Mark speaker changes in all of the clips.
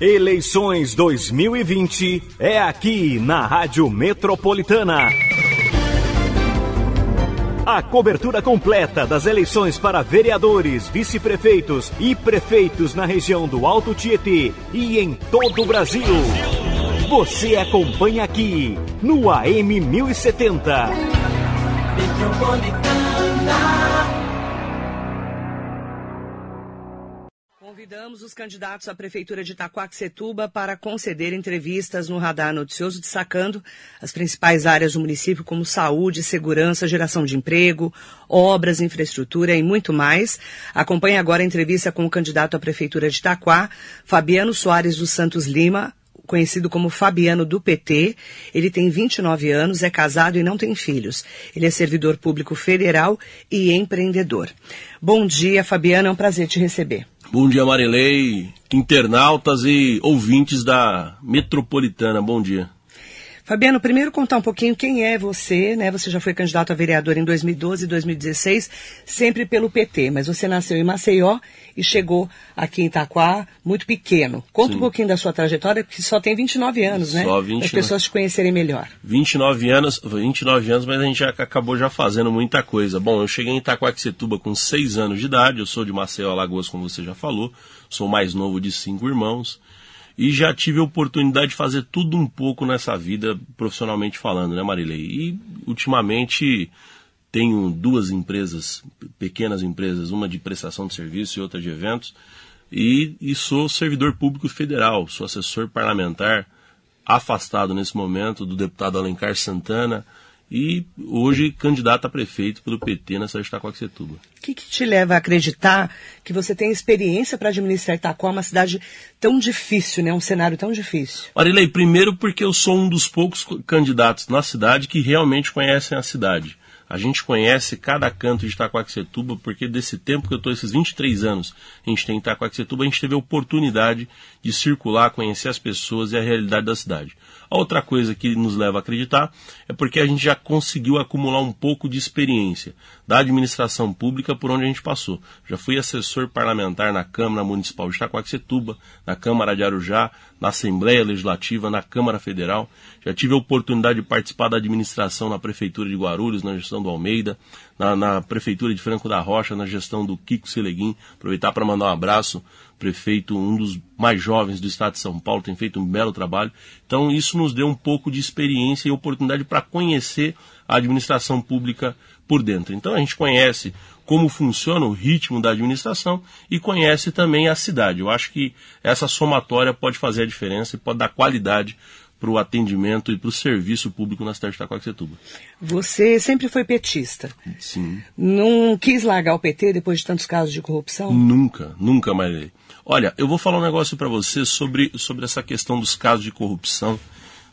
Speaker 1: Eleições 2020 é aqui na Rádio Metropolitana. A cobertura completa das eleições para vereadores, vice-prefeitos e prefeitos na região do Alto Tietê e em todo o Brasil. Você acompanha aqui no AM 1070. Metropolitana.
Speaker 2: Convidamos os candidatos à Prefeitura de Itaquaquecetuba para conceder entrevistas no Radar Noticioso, destacando as principais áreas do município, como saúde, segurança, geração de emprego, obras, infraestrutura e muito mais. Acompanhe agora a entrevista com o candidato à Prefeitura de Itaquá, Fabiano Soares dos Santos Lima, conhecido como Fabiano do PT. Ele tem 29 anos, é casado e não tem filhos. Ele é servidor público federal e empreendedor. Bom dia, Fabiano, é um prazer te receber.
Speaker 3: Bom dia, Marilei, internautas e ouvintes da Metropolitana. Bom dia.
Speaker 2: Fabiano, primeiro contar um pouquinho quem é você, né? Você já foi candidato a vereador em 2012 e 2016, sempre pelo PT, mas você nasceu em Maceió e chegou aqui em Itaquá muito pequeno. Conta Sim. um pouquinho da sua trajetória, porque só tem 29 anos, né?
Speaker 3: Só 29.
Speaker 2: As pessoas te conhecerem melhor.
Speaker 3: 29 anos, 29 anos, mas a gente já acabou já fazendo muita coisa. Bom, eu cheguei em Itaquaquecetuba com 6 anos de idade, eu sou de Maceió, Alagoas, como você já falou, sou mais novo de cinco irmãos e já tive a oportunidade de fazer tudo um pouco nessa vida, profissionalmente falando, né, Marilei? E ultimamente tenho duas empresas, pequenas empresas, uma de prestação de serviço e outra de eventos, e, e sou servidor público federal, sou assessor parlamentar, afastado nesse momento do deputado Alencar Santana, e hoje candidato a prefeito pelo PT na cidade de Itacoaxetuba.
Speaker 2: O que, que, te leva a acreditar que você tem experiência para administrar Itacoa, uma cidade tão difícil, né? um cenário tão difícil?
Speaker 3: Marilei, primeiro porque eu sou um dos poucos candidatos na cidade que realmente conhecem a cidade. A gente conhece cada canto de Itacoaxetuba, porque desse tempo que eu estou, esses 23 anos, a gente tem em Itacoaxetuba, a gente teve a oportunidade de circular, conhecer as pessoas e a realidade da cidade. A outra coisa que nos leva a acreditar é porque a gente já conseguiu acumular um pouco de experiência da administração pública por onde a gente passou. Já fui assessor parlamentar na Câmara Municipal de Itacoaxetuba, na Câmara de Arujá, na Assembleia Legislativa, na Câmara Federal. Já tive a oportunidade de participar da administração na Prefeitura de Guarulhos, na gestão do Almeida, na, na Prefeitura de Franco da Rocha, na gestão do Kiko Seleguin. Aproveitar para mandar um abraço prefeito, um dos mais jovens do estado de São Paulo, tem feito um belo trabalho. Então, isso nos deu um pouco de experiência e oportunidade para conhecer a administração pública por dentro. Então, a gente conhece como funciona o ritmo da administração e conhece também a cidade. Eu acho que essa somatória pode fazer a diferença e pode dar qualidade para o atendimento e para o serviço público na cidade de Itacoaxetuba.
Speaker 2: Você sempre foi petista.
Speaker 3: Sim.
Speaker 2: Não quis largar o PT depois de tantos casos de corrupção?
Speaker 3: Nunca, nunca, Marilei. Olha, eu vou falar um negócio para você sobre, sobre essa questão dos casos de corrupção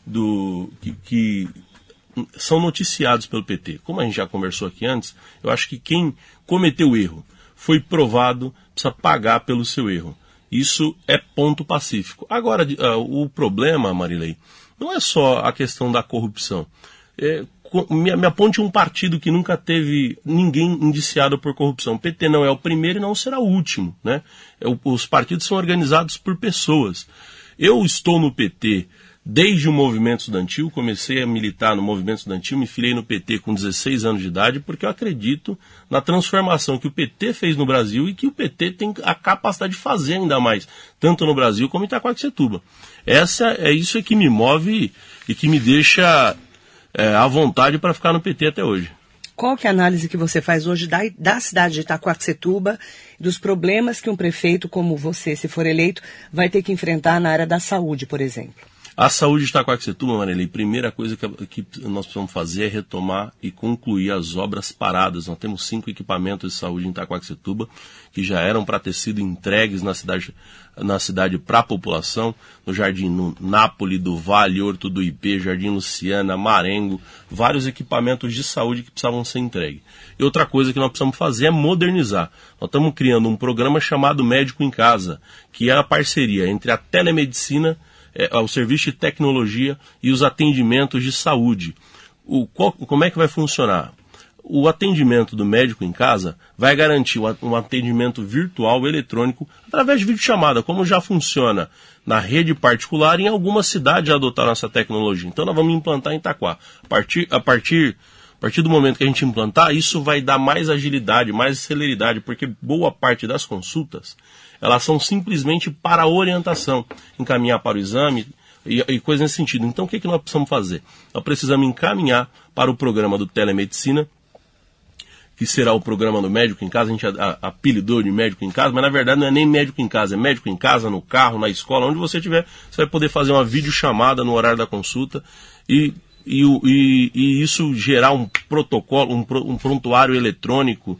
Speaker 3: do que, que são noticiados pelo PT. Como a gente já conversou aqui antes, eu acho que quem cometeu erro foi provado, precisa pagar pelo seu erro. Isso é ponto pacífico. Agora, uh, o problema, Marilei, não é só a questão da corrupção. É, me, me aponte um partido que nunca teve ninguém indiciado por corrupção. O PT não é o primeiro e não será o último. Né? É, os partidos são organizados por pessoas. Eu estou no PT desde o movimento estudantil, comecei a militar no movimento estudantil, me filiei no PT com 16 anos de idade, porque eu acredito na transformação que o PT fez no Brasil e que o PT tem a capacidade de fazer ainda mais, tanto no Brasil como em Itacoaxetuba. Essa é isso que me move e que me deixa é, à vontade para ficar no PT até hoje.
Speaker 2: Qual que é a análise que você faz hoje da, da cidade de Itacoaxetuba, dos problemas que um prefeito como você, se for eleito, vai ter que enfrentar na área da saúde, por exemplo?
Speaker 3: A saúde de Itacoaxetuba, Marilei, primeira coisa que, que, nós precisamos fazer é retomar e concluir as obras paradas. Nós temos cinco equipamentos de saúde em Itacoaxetuba que já eram para ter sido entregues na cidade na cidade para a população, no Jardim no Nápoles, do Vale, Horto do IP, Jardim Luciana, Marengo, vários equipamentos de saúde que precisavam ser entregues. E outra coisa que nós precisamos fazer é modernizar. Nós estamos criando um programa chamado Médico em Casa, que é a parceria entre a telemedicina, é, o serviço de tecnologia e os atendimentos de saúde. O, qual, como é que vai funcionar? o atendimento do médico em casa vai garantir um atendimento virtual eletrônico através de videochamada, como já funciona na rede particular em algumas cidades já adotaram essa tecnologia. Então nós vamos implantar em Itaquá. A partir, a partir, a partir do momento que a gente implantar, isso vai dar mais agilidade, mais celeridade, porque boa parte das consultas elas são simplesmente para orientação, encaminhar para o exame, e, e coisas nesse sentido. Então, o que, que nós precisamos fazer? Nós precisamos encaminhar para o programa do telemedicina, que será o programa do médico em casa, a gente apelidou de médico em casa, mas na verdade não é nem médico em casa, é médico em casa, no carro, na escola, onde você estiver, você vai poder fazer uma videochamada no horário da consulta e, e, e, e isso gerar um protocolo, um, um prontuário eletrônico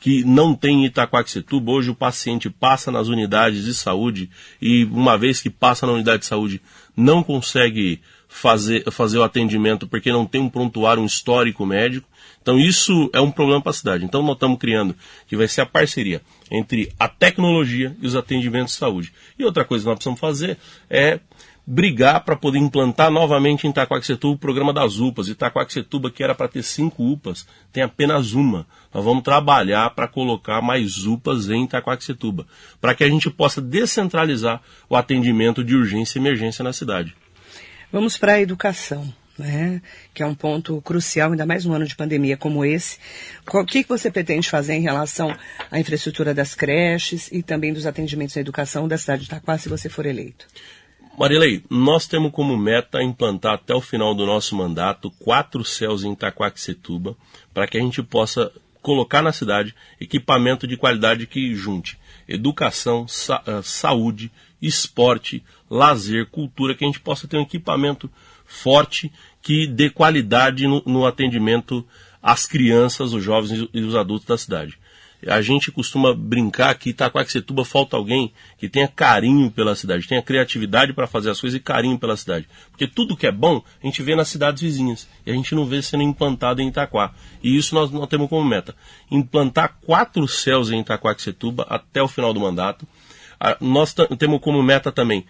Speaker 3: que não tem Itaquaquecetuba. Hoje o paciente passa nas unidades de saúde e uma vez que passa na unidade de saúde não consegue fazer, fazer o atendimento porque não tem um prontuário, um histórico médico. Então isso é um problema para a cidade. Então nós estamos criando que vai ser a parceria entre a tecnologia e os atendimentos de saúde. E outra coisa que nós precisamos fazer é brigar para poder implantar novamente em Itacoaxetuba o programa das UPAs. Itacoaxetuba, que era para ter cinco UPAs, tem apenas uma. Nós vamos trabalhar para colocar mais UPAs em Itacoaxetuba, para que a gente possa descentralizar o atendimento de urgência e emergência na cidade.
Speaker 2: Vamos para a educação. Né, que é um ponto crucial, ainda mais um ano de pandemia como esse. O que, você pretende fazer em relação à infraestrutura das creches e também dos atendimentos na educação da cidade de Itaquá, se você for eleito?
Speaker 3: Marilei, nós temos como meta implantar até o final do nosso mandato quatro céus em Itaquaquecetuba, para que a gente possa colocar na cidade equipamento de qualidade que junte educação, sa eh, saúde, esporte, lazer, cultura, que a gente possa ter um equipamento forte que dê qualidade no, no atendimento às crianças, os jovens e os adultos da cidade. A gente costuma brincar que Itaquaquecetuba falta alguém que tenha carinho pela cidade, tenha criatividade para fazer as coisas e carinho pela cidade. Porque tudo que é bom, a gente vê nas cidades vizinhas. E a gente não vê sendo implantado em Itaquá. E isso nós, nós temos como meta. Implantar quatro céus em Itaquaquecetuba até o final do mandato. Nós temos como meta também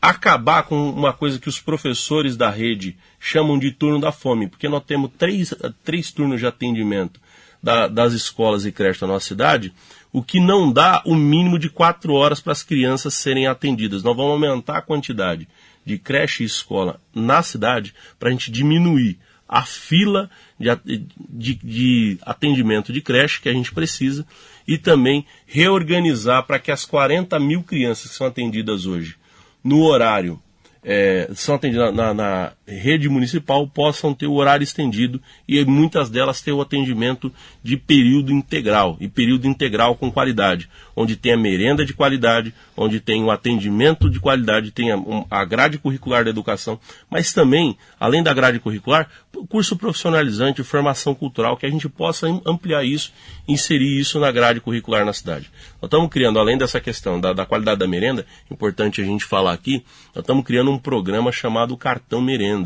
Speaker 3: acabar com uma coisa que os professores da rede chamam de turno da fome, porque nós temos três, três turnos de atendimento da, das escolas e creches da nossa cidade, o que não dá o mínimo de quatro horas para as crianças serem atendidas. Nós vamos aumentar a quantidade de creche e escola na cidade para a gente diminuir a fila de, de, de, atendimento de creche que a gente precisa e também reorganizar para que as 40 mil crianças que são atendidas hoje no horário é, são atendidas na, na, rede municipal possam ter o horário estendido e muitas delas ter o atendimento de período integral e período integral com qualidade, onde tem a merenda de qualidade, onde tem o atendimento de qualidade, tem a, grade curricular da educação, mas também, além da grade curricular, curso profissionalizante, formação cultural, que a gente possa ampliar isso, inserir isso na grade curricular na cidade. Nós estamos criando, além dessa questão da, da qualidade da merenda, importante a gente falar aqui, nós estamos criando um programa chamado Cartão Merenda,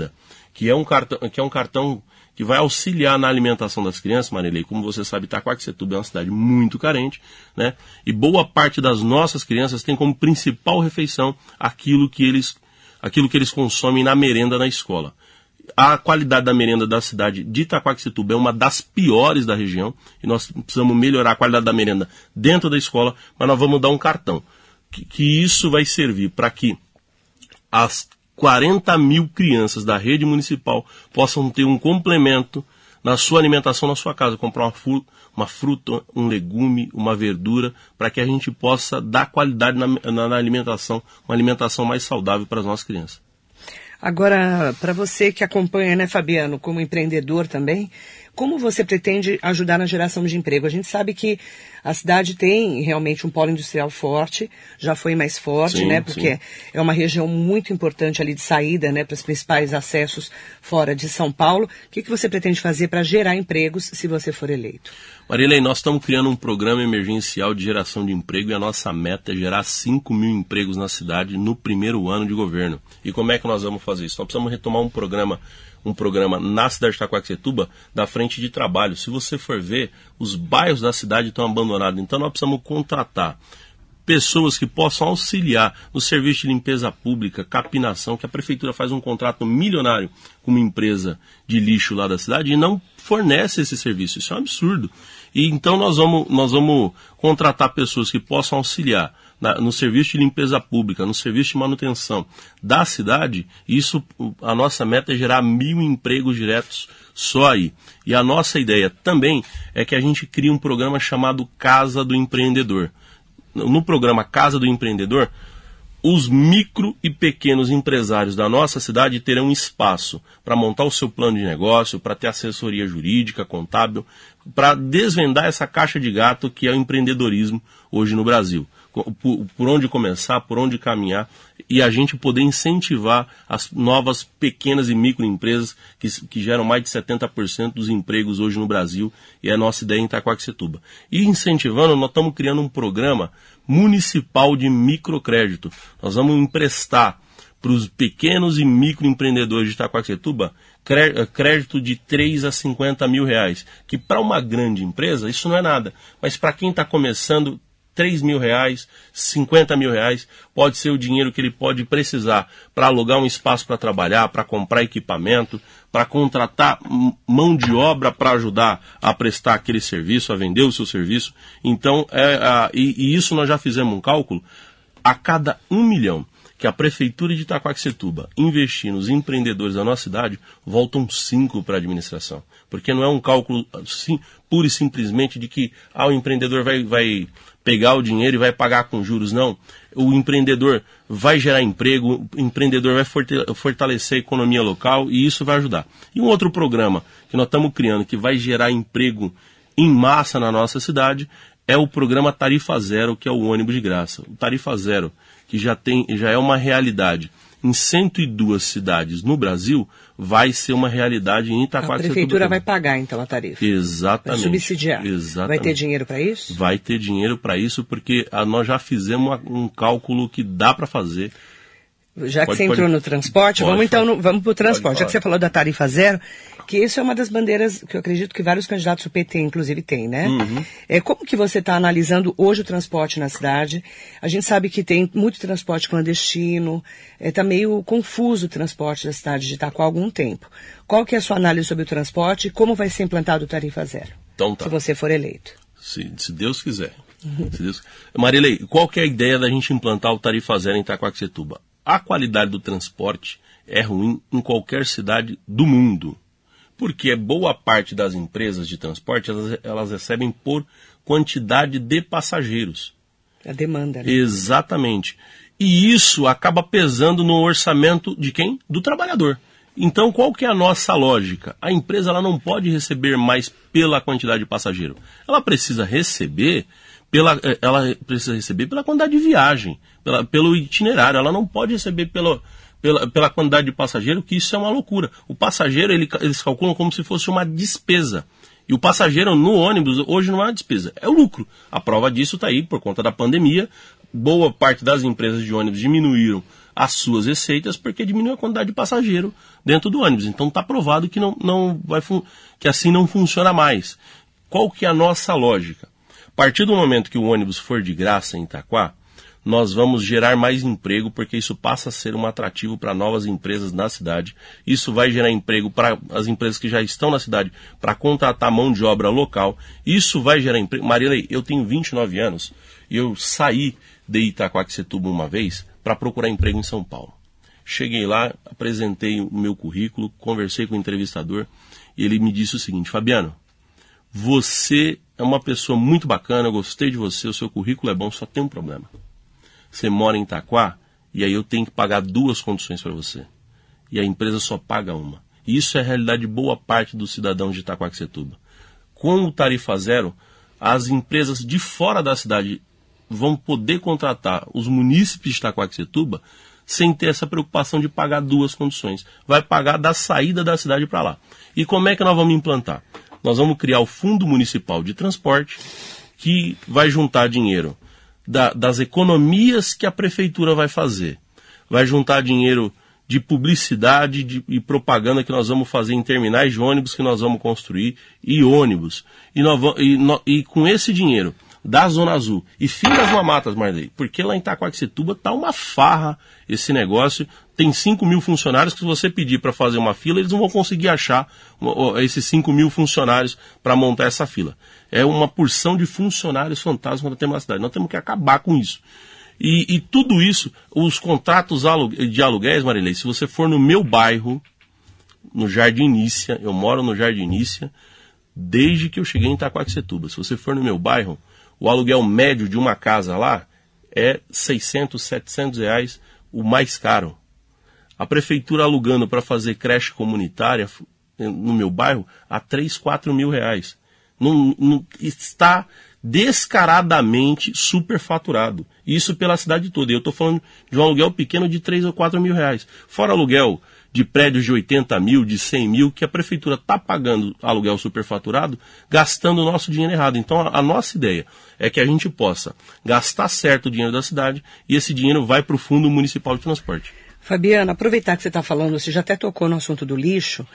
Speaker 3: que é um cartão que, é um cartão que vai auxiliar na alimentação das crianças, Marilei. Como você sabe, Itaquaquecetuba é uma cidade muito carente, né? E boa parte das nossas crianças tem como principal refeição aquilo que eles, aquilo que eles consomem na merenda na escola a qualidade da merenda da cidade de Itaquaquecetuba é uma das piores da região e nós precisamos melhorar a qualidade da merenda dentro da escola, mas nós vamos dar um cartão. Que, que isso vai servir para que as 40 mil crianças da rede municipal possam ter um complemento na sua alimentação na sua casa, comprar uma, fruta, uma fruta um legume, uma verdura, para que a gente possa dar qualidade na, na, na alimentação, uma alimentação mais saudável para as nossas crianças.
Speaker 2: Agora, para você que acompanha, né, Fabiano, como empreendedor também, como você pretende ajudar na geração de emprego? A gente sabe que a cidade tem realmente um polo industrial forte, já foi mais forte, sim, né? Porque sim. é uma região muito importante ali de saída, né, para os principais acessos fora de São Paulo. O que, que você pretende fazer para gerar empregos se você for eleito?
Speaker 3: Marilei, nós estamos criando um programa emergencial de geração de emprego e a nossa meta é gerar 5 mil empregos na cidade no primeiro ano de governo. E como é que nós vamos fazer isso? Nós precisamos retomar um programa um programa na cidade de Itacoaxetuba da frente de trabalho. Se você for ver, os bairros da cidade estão abandonados. Então nós precisamos contratar pessoas que possam auxiliar no serviço de limpeza pública, capinação, que a prefeitura faz um contrato milionário com uma empresa de lixo lá da cidade e não fornece esse serviço. Isso é um absurdo. E então nós vamos, nós vamos contratar pessoas que possam auxiliar na, no serviço de limpeza pública, no serviço de manutenção da cidade. Isso, a nossa meta é gerar mil empregos diretos só aí. E a nossa ideia também é que a gente crie um programa chamado Casa do Empreendedor. No programa Casa do Empreendedor, os micro e pequenos empresários da nossa cidade terão espaço para montar o seu plano de negócio, para ter assessoria jurídica, contábil, para desvendar essa caixa de gato que é o empreendedorismo hoje no Brasil. Por, por, onde começar, por onde caminhar e a gente poder incentivar as novas pequenas e microempresas que, que geram mais de 70% dos empregos hoje no Brasil e é a nossa ideia em Itacoaxetuba. E incentivando, nós estamos criando um programa municipal de microcrédito. Nós vamos emprestar para os pequenos e microempreendedores de Itacoaxetuba crédito de 3 a 50 mil reais, que para uma grande empresa isso não é nada, mas para quem está começando 3 mil reais, 50 mil reais, pode ser o dinheiro que ele pode precisar para alugar um espaço para trabalhar, para comprar equipamento, para contratar mão de obra para ajudar a prestar aquele serviço, a vender o seu serviço. Então, é, a, e, e, isso nós já fizemos um cálculo, a cada um milhão que a Prefeitura de Itaquaquecetuba investir nos empreendedores da nossa cidade, voltam cinco para a administração. Porque não é um cálculo sim, pura e simplesmente de que ah, o empreendedor vai, vai pegar o dinheiro e vai pagar com juros, não. O empreendedor vai gerar emprego, o empreendedor vai fortalecer a economia local e isso vai ajudar. E um outro programa que nós estamos criando que vai gerar emprego em massa na nossa cidade é o programa Tarifa Zero, que é o ônibus de graça. O Tarifa Zero que já, tem, já é uma realidade em 102 cidades no Brasil, vai ser uma realidade em Itaquá.
Speaker 2: A prefeitura vai pagar, então, a tarifa.
Speaker 3: Exatamente.
Speaker 2: Vai subsidiar.
Speaker 3: Exatamente.
Speaker 2: Vai ter dinheiro para isso?
Speaker 3: Vai ter dinheiro para isso, porque a, nós já fizemos um cálculo que dá para fazer.
Speaker 2: Já que você entrou no transporte, vamos então no, vamos para o transporte. Já que você falou da tarifa zero, que isso é uma das bandeiras que eu acredito que vários candidatos do PT, inclusive, têm, né?
Speaker 3: Uhum.
Speaker 2: É, como que você está analisando hoje o transporte na cidade? A gente sabe que tem muito transporte clandestino, está é, tá meio confuso o transporte da cidade de Itaquá há algum tempo. Qual que é a sua análise sobre o transporte e como vai ser implantado o tarifa zero?
Speaker 3: Então tá.
Speaker 2: Se você for eleito.
Speaker 3: Se, se Deus quiser. Uhum. Se Deus... Marilei, qual que é a ideia da gente implantar o tarifa zero em Itaquaquecetuba? a qualidade do transporte é ruim em qualquer cidade do mundo. Porque boa parte das empresas de transporte elas, elas recebem por quantidade de passageiros.
Speaker 2: A demanda, né?
Speaker 3: Exatamente. E isso acaba pesando no orçamento de quem? Do trabalhador. Então, qual que é a nossa lógica? A empresa ela não pode receber mais pela quantidade de passageiro. Ela precisa receber pela, eh, ela precisa receber pela quantidade de viagem, pela, pelo itinerário. Ela não pode receber pelo, pela, pela quantidade de passageiro, que isso é uma loucura. O passageiro, ele, eles calculam como se fosse uma despesa. E o passageiro no ônibus hoje não é uma despesa, é o lucro. A prova disso está aí por conta da pandemia. Boa parte das empresas de ônibus diminuíram as suas receitas porque diminuiu a quantidade de passageiro dentro do ônibus. Então está provado que, não, não vai que assim não funciona mais. Qual que é a nossa lógica? A partir do momento que o ônibus for de graça em Itaquá, nós vamos gerar mais emprego, porque isso passa a ser um atrativo para novas empresas na cidade. Isso vai gerar emprego para as empresas que já estão na cidade, para contratar mão de obra local. Isso vai gerar emprego. Marilei, eu tenho 29 anos e eu saí de Itaquaquecetuba uma vez para procurar emprego em São Paulo. Cheguei lá, apresentei o meu currículo, conversei com o entrevistador e ele me disse o seguinte: Fabiano, você é uma pessoa muito bacana, eu gostei de você, o seu currículo é bom, só tem um problema. Você mora em Itaquá e aí eu tenho que pagar duas condições para você. E a empresa só paga uma. E isso é a realidade de boa parte dos cidadãos de Itaquaquecetuba. Com o tarifa zero, as empresas de fora da cidade vão poder contratar os munícipes de Itaquaquecetuba sem ter essa preocupação de pagar duas condições. Vai pagar da saída da cidade para lá. E como é que nós vamos implantar? nós vamos criar o Fundo Municipal de Transporte, que vai juntar dinheiro da, das economias que a prefeitura vai fazer. Vai juntar dinheiro de publicidade de, e propaganda que nós vamos fazer em terminais de ônibus que nós vamos construir e ônibus. E, nós, e, no, e com esse dinheiro, da Zona Azul e fim das mamatas, Marley, porque lá em Itacoaxetuba tá uma farra esse negócio. Tem 5 mil funcionários que se você pedir para fazer uma fila, eles não vão conseguir achar esses 5 mil funcionários para montar essa fila. É uma porção de funcionários fantasmas que temos na cidade. Nós temos que acabar com isso. E, e tudo isso, os contratos de aluguéis, Marilei, se você for no meu bairro, no Jardim Nícia, eu moro no Jardim Nícia, desde que eu cheguei em Itaquaquecetuba. Se você for no meu bairro, o aluguel médio de uma casa lá é 600, 700 reais, o mais caro. A prefeitura alugando para fazer creche comunitária no meu bairro a 3, 4 mil reais. Não, não, está descaradamente superfaturado. Isso pela cidade toda. Eu estou falando de um aluguel pequeno de 3 ou 4 mil reais. Fora aluguel de prédios de 80 mil, de 100 mil, que a prefeitura está pagando aluguel superfaturado, gastando o nosso dinheiro errado. Então, a, a, nossa ideia é que a gente possa gastar certo o dinheiro da cidade e esse dinheiro vai para o Fundo Municipal de Transporte.
Speaker 2: Fabiana, aproveitar que você está falando, você já até tocou no assunto do lixo.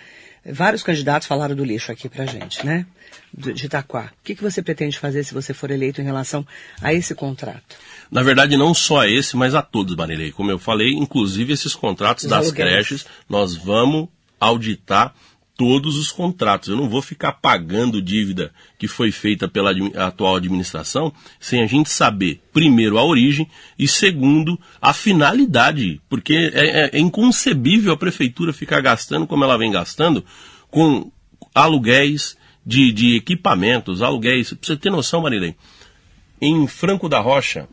Speaker 2: Vários candidatos falaram do lixo aqui para gente, né? De Itaquá. O que, que você pretende fazer se você for eleito em relação a esse contrato?
Speaker 3: Na verdade, não só a esse, mas a todos, Marilei. Como eu falei, inclusive esses contratos Os das aluguéis. creches, nós vamos auditar todos os contratos. Eu não vou ficar pagando dívida que foi feita pela atual administração sem a gente saber, primeiro, a origem e, segundo, a finalidade. Porque é, é, é inconcebível a prefeitura ficar gastando como ela vem gastando com aluguéis de, de equipamentos, aluguéis. Pra você ter noção, Marilei, em Franco da Rocha,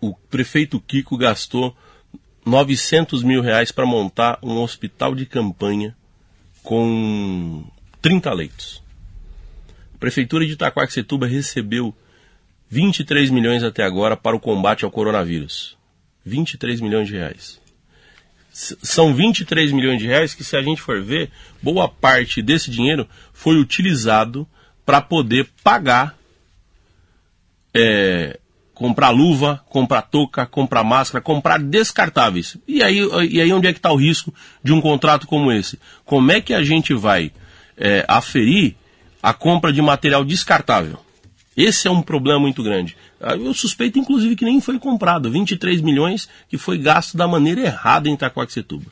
Speaker 3: o prefeito Kiko gastou 900 mil reais para montar um hospital de campanha com 30 leitos. A Prefeitura de Itaquaquecetuba recebeu 23 milhões até agora para o combate ao coronavírus. 23 milhões de reais. São 23 milhões de reais que, se a gente for ver, boa parte desse dinheiro foi utilizado para poder pagar é, comprar luva, comprar touca, comprar máscara, comprar descartáveis. E aí, e aí onde é que está o risco de um contrato como esse? Como é que a gente vai é, aferir a compra de material descartável? Esse é um problema muito grande. Eu suspeito, inclusive, que nem foi comprado. 23 milhões que foi gasto da maneira errada em Itacoaxetuba.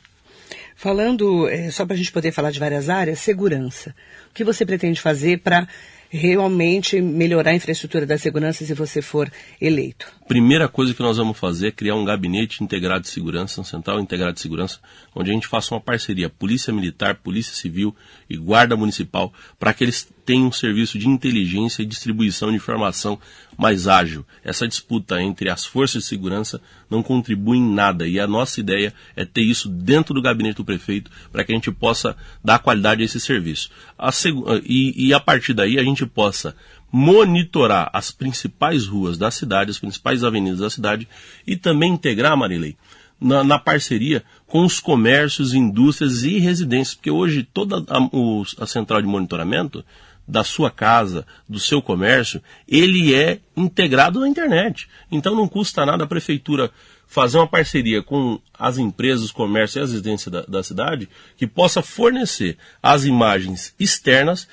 Speaker 2: Falando, é, só para a gente poder falar de várias áreas, segurança. O que você pretende fazer para realmente melhorar a infraestrutura da segurança se você for eleito?
Speaker 3: Primeira coisa que nós vamos fazer é criar um gabinete integrado de segurança, um central integrado de segurança, onde a gente faça uma parceria Polícia Militar, Polícia Civil e Guarda Municipal, para que eles tenham um serviço de inteligência e distribuição de informação mais ágil. Essa disputa entre as forças de segurança não contribui em nada e a nossa ideia é ter isso dentro do gabinete do prefeito para que a gente possa dar qualidade a esse serviço. A e, e a partir daí a gente possa monitorar as principais ruas da cidade, as principais avenidas da cidade e também integrar, Marilei, na, na, parceria com os comércios, indústrias e residências, porque hoje toda a, a, central de monitoramento da sua casa, do seu comércio, ele é integrado na internet. Então não custa nada a prefeitura fazer uma parceria com as empresas, os comércios e as residências da, da cidade que possa fornecer as imagens externas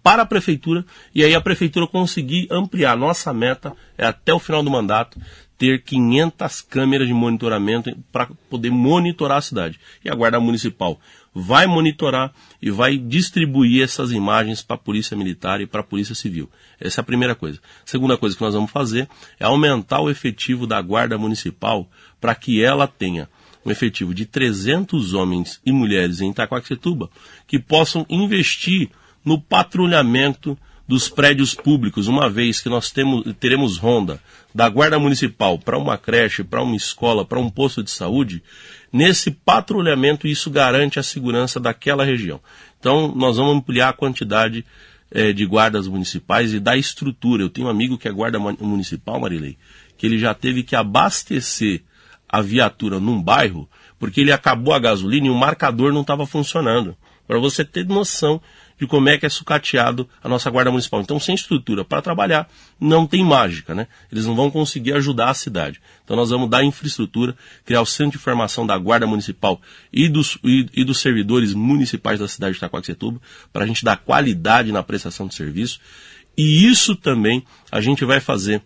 Speaker 3: para a prefeitura e aí a prefeitura conseguir ampliar. Nossa meta é até o final do mandato ter 500 câmeras de monitoramento para poder monitorar a cidade. E a Guarda Municipal vai monitorar e vai distribuir essas imagens para a Polícia Militar e para a Polícia Civil. Essa é a primeira coisa. A segunda coisa que nós vamos fazer é aumentar o efetivo da Guarda Municipal para que ela tenha um efetivo de 300 homens e mulheres em Itacoaxetuba que possam investir no patrulhamento dos prédios públicos, uma vez que nós temos, teremos ronda da Guarda Municipal para uma creche, para uma escola, para um posto de saúde, nesse patrulhamento isso garante a segurança daquela região. Então, nós vamos ampliar a quantidade eh, de guardas municipais e da estrutura. Eu tenho um amigo que é guarda municipal, Marilei, que ele já teve que abastecer a viatura num bairro porque ele acabou a gasolina e o marcador não estava funcionando. Para você ter noção de como é que é sucateado a nossa Guarda Municipal. Então, sem estrutura para trabalhar, não tem mágica, né? Eles não vão conseguir ajudar a cidade. Então, nós vamos dar infraestrutura, criar o centro de formação da Guarda Municipal e dos, e, e dos servidores municipais da cidade de Itacoaxetuba, para a gente dar qualidade na prestação de serviço E isso também a gente vai fazer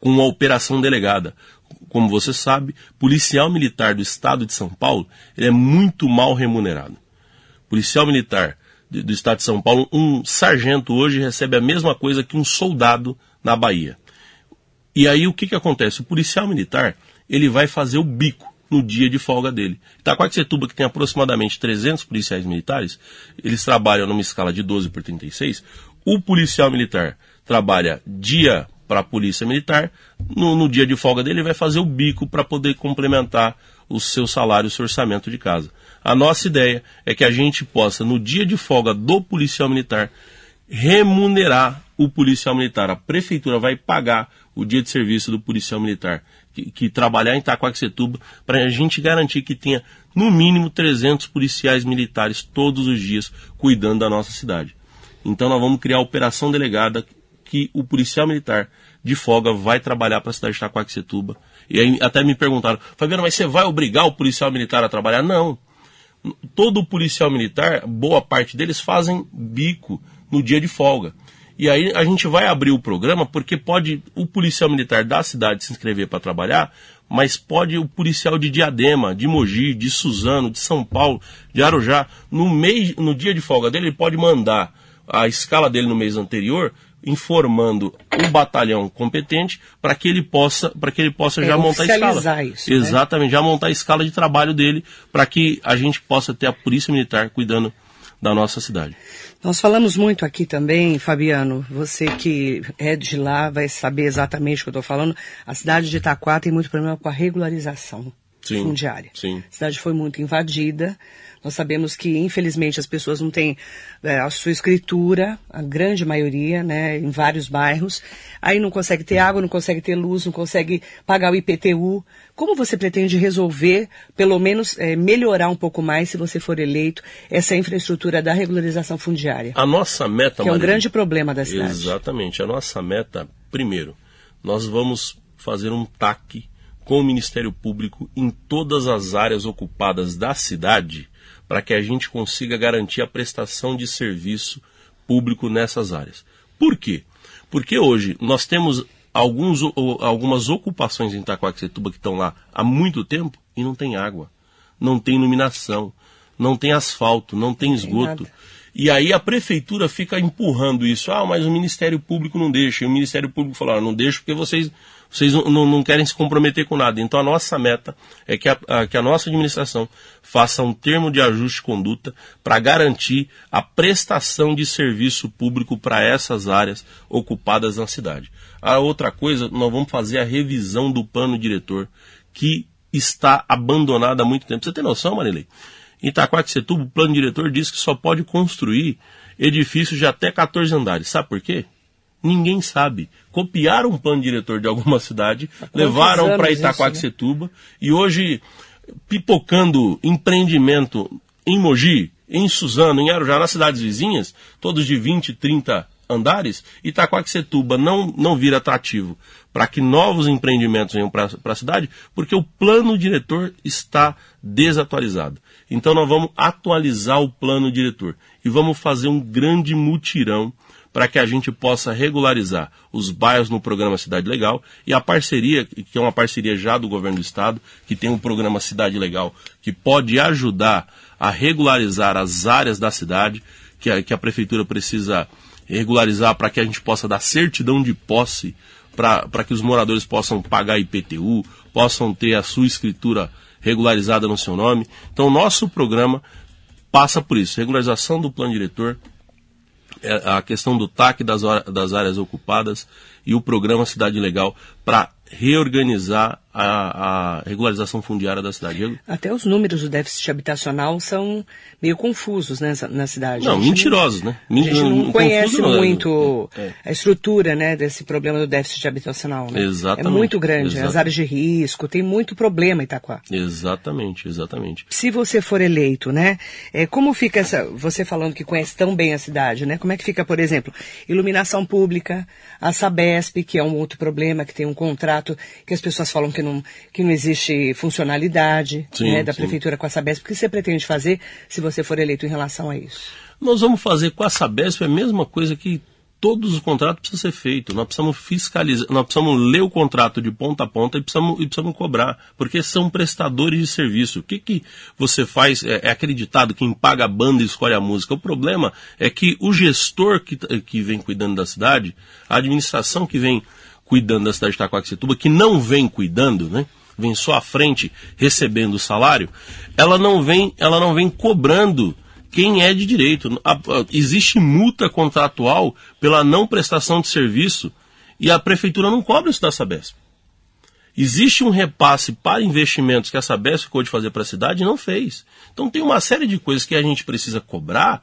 Speaker 3: com a operação delegada. Como você sabe, policial militar do estado de São Paulo ele é muito mal remunerado. Policial militar do estado de São Paulo, um sargento hoje recebe a mesma coisa que um soldado na Bahia. E aí o que, que acontece? O policial militar ele vai fazer o bico no dia de folga dele. Itacoaxetuba, que tem aproximadamente 300 policiais militares, eles trabalham numa escala de 12 por 36. O policial militar trabalha dia para a polícia militar, no, no, dia de folga dele ele vai fazer o bico para poder complementar o seu salário, o seu orçamento de casa. A nossa ideia é que a gente possa, no dia de folga do policial militar, remunerar o policial militar. A prefeitura vai pagar o dia de serviço do policial militar que, que trabalhar em Itacoaxetuba para a gente garantir que tenha no mínimo 300 policiais militares todos os dias cuidando da nossa cidade. Então nós vamos criar a operação delegada que o policial militar de folga vai trabalhar para a cidade de Itacoaxetuba. E aí até me perguntaram, Fabiano, mas você vai obrigar o policial militar a trabalhar? Não. Todo policial militar, boa parte deles fazem bico no dia de folga. E aí a gente vai abrir o programa porque pode o policial militar da cidade se inscrever para trabalhar, mas pode o policial de Diadema, de Mogi, de Suzano, de São Paulo, de Arujá, no mês, no dia de folga dele, ele pode mandar a escala dele no mês anterior, informando o batalhão competente para que ele possa para que ele possa é, já montar a escala.
Speaker 2: Isso, né?
Speaker 3: Exatamente, né? já montar a escala de trabalho dele para que a gente possa ter a polícia militar cuidando da nossa cidade.
Speaker 2: Nós falamos muito aqui também, Fabiano, você que é de lá vai saber exatamente o que eu estou falando. A cidade de Itaquá tem muito problema com a regularização sim, fundiária.
Speaker 3: Sim.
Speaker 2: A cidade foi muito invadida. Nós sabemos que, infelizmente, as pessoas não têm é, a sua escritura, a grande maioria, né, em vários bairros. Aí não consegue ter água, não consegue ter luz, não consegue pagar o IPTU. Como você pretende resolver, pelo menos é, melhorar um pouco mais, se você for eleito, essa infraestrutura da regularização fundiária?
Speaker 3: A nossa meta,
Speaker 2: Que é um grande problema da cidade.
Speaker 3: Exatamente. A nossa meta, primeiro, nós vamos fazer um TAC com o Ministério Público em todas as áreas ocupadas da cidade para que a gente consiga garantir a prestação de serviço público nessas áreas. Por quê? Porque hoje nós temos alguns, algumas ocupações em Itacoaxetuba que estão lá há muito tempo e não tem água, não tem iluminação, não tem asfalto, não tem esgoto. E aí a prefeitura fica empurrando isso. Ah, mas o Ministério Público não deixa. E o Ministério Público fala, ah, não deixa porque vocês vocês não, não, querem se comprometer com nada. Então a nossa meta é que a, a, que a nossa administração faça um termo de ajuste de conduta para garantir a prestação de serviço público para essas áreas ocupadas na cidade. A outra coisa, nós vamos fazer a revisão do plano diretor que está abandonado há muito tempo. Você tem noção, Marilei? Em Itaquaquecetuba, o plano diretor diz que só pode construir edifícios de até 14 andares. Sabe por quê? Ninguém sabe. Copiaram um plano diretor de alguma cidade, levaram para Itacoaxetuba né? e hoje pipocando empreendimento em Mogi, em Suzano, em Arujá, nas cidades vizinhas, todos de 20, 30 andares, Itacoaxetuba não, não vira atrativo para que novos empreendimentos venham para a cidade, porque o plano diretor está desatualizado. Então nós vamos atualizar o plano diretor e vamos fazer um grande mutirão para que a gente possa regularizar os bairros no programa Cidade Legal e a parceria, que é uma parceria já do governo do estado, que tem um programa Cidade Legal, que pode ajudar a regularizar as áreas da cidade, que a, que a prefeitura precisa regularizar para que a gente possa dar certidão de posse para que os moradores possam pagar IPTU, possam ter a sua escritura regularizada no seu nome. Então, nosso programa passa por isso: regularização do plano diretor, a questão do TAC das, das áreas ocupadas e o programa Cidade Legal para reorganizar a, a, regularização fundiária da cidade.
Speaker 2: Até os números do déficit habitacional são meio confusos né, na cidade.
Speaker 3: Não, mentirosos,
Speaker 2: não,
Speaker 3: né?
Speaker 2: A gente não conhece não, muito é, é. a estrutura né, desse problema do déficit habitacional. Né?
Speaker 3: Exatamente.
Speaker 2: É muito grande,
Speaker 3: exatamente.
Speaker 2: as áreas de risco, tem muito problema em Itaquá.
Speaker 3: Exatamente, exatamente.
Speaker 2: Se você for eleito, né, é, como fica essa, você falando que conhece tão bem a cidade, né, como é que fica, por exemplo, iluminação pública, a Sabesp, que é um outro problema, que tem um contrato que as pessoas falam que não, que não existe funcionalidade sim, né, da sim. prefeitura com a Sabesp. O que você pretende fazer se você for eleito em relação a isso?
Speaker 3: Nós vamos fazer com a Sabesp a mesma coisa que todos os contratos precisam ser feitos. Nós precisamos fiscalizar, nós precisamos ler o contrato de ponta a ponta e precisamos, e precisamos cobrar, porque são prestadores de serviço. O que, que você faz? É, é acreditado quem paga a banda e escolhe a música. O problema é que o gestor que, que vem cuidando da cidade, a administração que vem cuidando da cidade de Itacoaxetuba, que não vem cuidando, né? Vem só à frente recebendo o salário, ela não vem, ela não vem cobrando quem é de direito. Existe multa contratual pela não prestação de serviço e a prefeitura não cobra isso da Sabesp. Existe um repasse para investimentos que a Sabesp ficou de fazer para a cidade e não fez. Então tem uma série de coisas que a gente precisa cobrar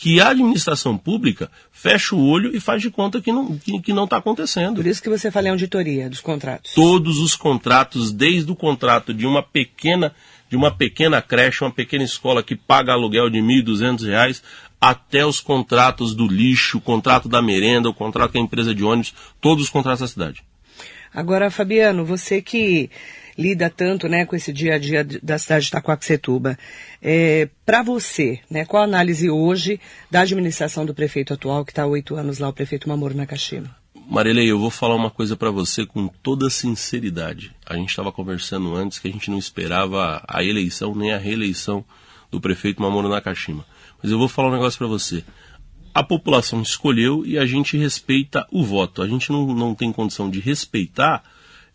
Speaker 3: que a administração pública fecha o olho e faz de conta que não está que, que não tá acontecendo.
Speaker 2: Por isso que você fala em auditoria dos contratos.
Speaker 3: Todos os contratos, desde o contrato de uma pequena de uma pequena creche, uma pequena escola que paga aluguel de R$ 1.200, até os contratos do lixo, o contrato da merenda, o contrato com a empresa de ônibus, todos os contratos da cidade.
Speaker 2: Agora, Fabiano, você que lida tanto né, com esse dia a dia da cidade de Itacoaxetuba, é, para você, né, qual a análise hoje da administração do prefeito atual, que está há oito anos lá, o prefeito Mamoro Nakashima?
Speaker 3: Marilei, eu vou falar uma coisa para você com toda sinceridade. A gente estava conversando antes que a gente não esperava a eleição nem a reeleição do prefeito Mamoru Nakashima. Mas eu vou falar um negócio para você. A população escolheu e a gente respeita o voto. A gente não, não tem condição de respeitar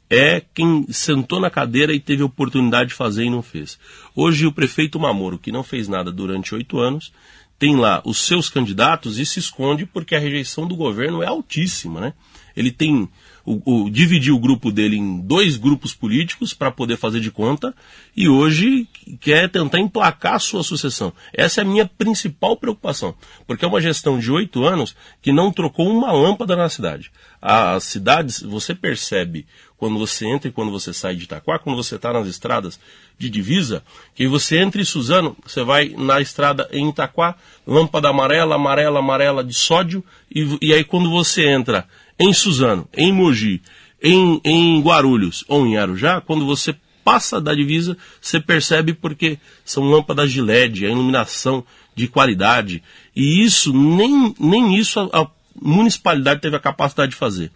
Speaker 3: é quem sentou na cadeira e teve a oportunidade de fazer e não fez. Hoje o prefeito Mamoro, que não fez nada durante oito anos, tem lá os seus candidatos e se esconde porque a rejeição do governo é altíssima, né? Ele tem o, o dividiu o grupo dele em dois grupos políticos para poder fazer de conta e hoje quer tentar emplacar a sua sucessão. Essa é a minha principal preocupação, porque é uma gestão de oito anos que não trocou uma lâmpada na cidade. As cidades, você percebe quando você entra e quando você sai de Itaquá, quando você está nas estradas de divisa, que você entra em Suzano, você vai na estrada em Itaquá, lâmpada amarela, amarela, amarela de sódio, e, e aí quando você entra em Suzano, em Mogi, em, em Guarulhos ou em Arujá, quando você passa da divisa, você percebe porque são lâmpadas de LED, a iluminação de qualidade. E isso, nem, nem isso a, a municipalidade teve a capacidade de fazer.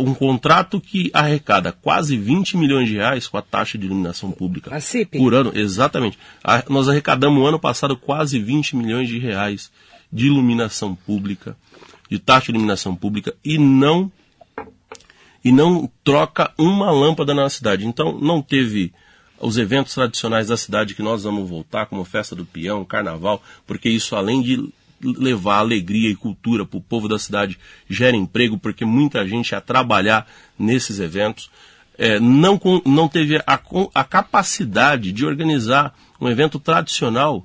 Speaker 3: um contrato que arrecada quase 20 milhões de reais com a taxa de iluminação pública
Speaker 2: a
Speaker 3: por ano, exatamente. A, nós arrecadamos no ano passado quase 20 milhões de reais de iluminação pública de taxa de iluminação pública e não e não troca uma lâmpada na cidade. Então não teve os eventos tradicionais da cidade que nós vamos voltar, como festa do peão, carnaval, porque isso além de levar alegria e cultura para o povo da cidade, gera emprego, porque muita gente ia trabalhar nesses eventos. É, não, não teve a, a capacidade de organizar um evento tradicional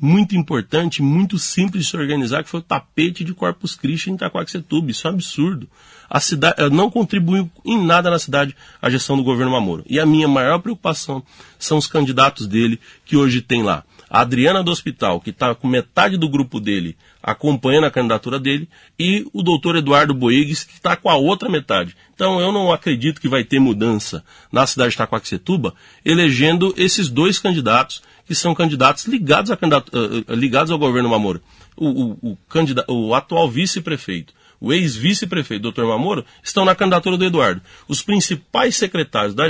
Speaker 3: muito importante, muito simples de se organizar, que foi o tapete de Corpus Christi em Itacoaxetuba. Isso é um absurdo. A cidade não contribuiu em nada na cidade a gestão do governo Mamoro. E a minha maior preocupação são os candidatos dele, que hoje tem lá a Adriana do Hospital, que está com metade do grupo dele acompanhando a candidatura dele, e o doutor Eduardo Boigues, que está com a outra metade. Então eu não acredito que vai ter mudança na cidade de Itacoaxetuba, elegendo esses dois candidatos que são candidatos ligados, a candidato, uh, ligados ao governo Mamoro. O, o, o, candidato, o atual vice-prefeito, o ex-vice-prefeito, doutor Mamoro, estão na candidatura do Eduardo. Os principais secretários da,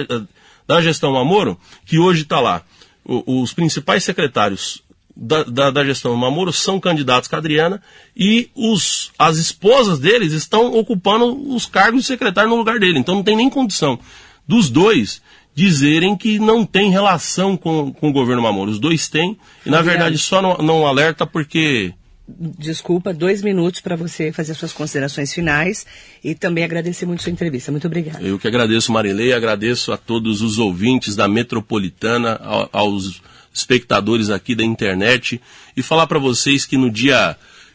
Speaker 3: da gestão Mamoro, que hoje está lá, os principais secretários da, da, da, gestão Mamoro são candidatos a Adriana e os, as esposas deles estão ocupando os cargos de secretário no lugar dele. Então não tem nem condição dos dois dizerem que não tem relação com, com o governo Mamoro. Os dois têm, e na verdade só não, não alerta porque.
Speaker 2: Desculpa, dois minutos para você fazer suas considerações finais e também agradecer muito sua entrevista. Muito obrigado.
Speaker 3: Eu que agradeço, Marilei, agradeço a todos os ouvintes da Metropolitana, aos espectadores aqui da internet e falar para vocês que no dia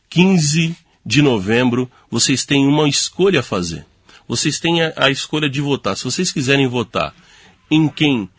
Speaker 3: 15 de novembro vocês têm uma escolha a fazer. Vocês têm a, a escolha de votar. Se vocês quiserem votar em quem,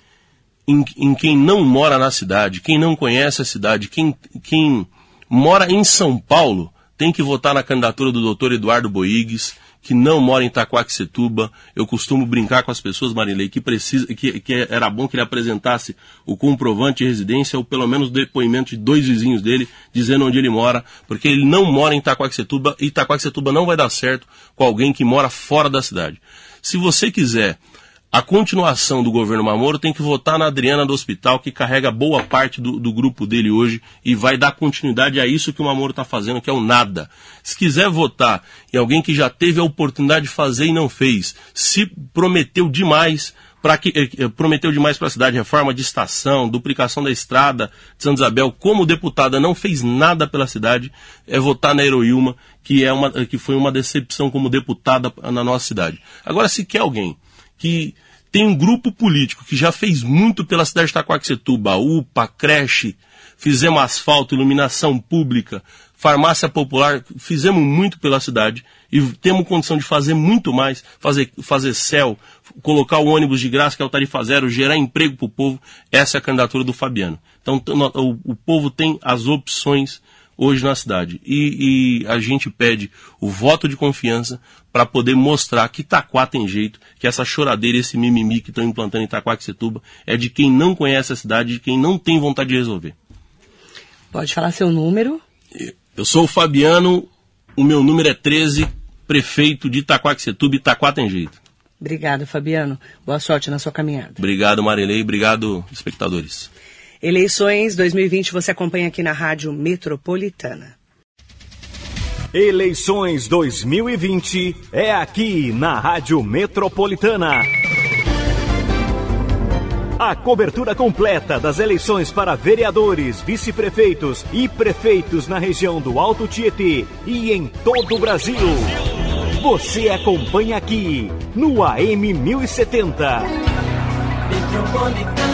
Speaker 3: em, em quem não mora na cidade, quem não conhece a cidade, quem, quem mora em São Paulo, tem que votar na candidatura do doutor Eduardo Boigues, que não mora em Itaquaquecetuba. Eu costumo brincar com as pessoas, Marilei, que, precisa, que, que era bom que ele apresentasse o comprovante de residência ou pelo menos o depoimento de dois vizinhos dele dizendo onde ele mora, porque ele não mora em Itaquaquecetuba e Itaquaquecetuba não vai dar certo com alguém que mora fora da cidade. Se você quiser a continuação do governo Mamoro tem que votar na Adriana do Hospital, que carrega boa parte do, do grupo dele hoje e vai dar continuidade a isso que o Mamoro está fazendo, que é o nada. Se quiser votar em alguém que já teve a oportunidade de fazer e não fez, se prometeu demais para que eh, eh prometeu demais para a cidade, reforma de estação, duplicação da estrada de Santa Isabel, como deputada não fez nada pela cidade, é votar na Heroilma, que é uma que foi uma decepção como deputada na nossa cidade. Agora se quer alguém que tem um grupo político que já fez muito pela cidade de Itacoaxetuba, UPA, creche, fizemos asfalto, iluminação pública, farmácia popular, fizemos muito pela cidade e temos condição de fazer muito mais, fazer, fazer céu, colocar o ônibus de graça, que é o tarifa zero, gerar emprego para o povo, essa é a candidatura do Fabiano. Então o, o povo tem as opções hoje na cidade. E, e, a gente pede o voto de confiança para poder mostrar que Itaquá tem jeito, que essa choradeira, esse mimimi que estão implantando em Itaquaquecetuba é de quem não conhece a cidade, de quem não tem vontade de resolver.
Speaker 2: Pode falar seu número?
Speaker 3: Eu sou o Fabiano, o meu número é 13, prefeito de Itaquaquecetuba, Itaquá tem jeito.
Speaker 2: Obrigado, Fabiano. Boa sorte na sua caminhada.
Speaker 3: Obrigado, Marilei. Obrigado, espectadores.
Speaker 2: Eleições 2020 você acompanha aqui na Rádio Metropolitana.
Speaker 1: Eleições 2020 é aqui na Rádio Metropolitana. A cobertura completa das eleições para vereadores, vice-prefeitos e prefeitos na região do Alto Tietê e em todo o Brasil. Você acompanha aqui no AM 1070. Metropolitana.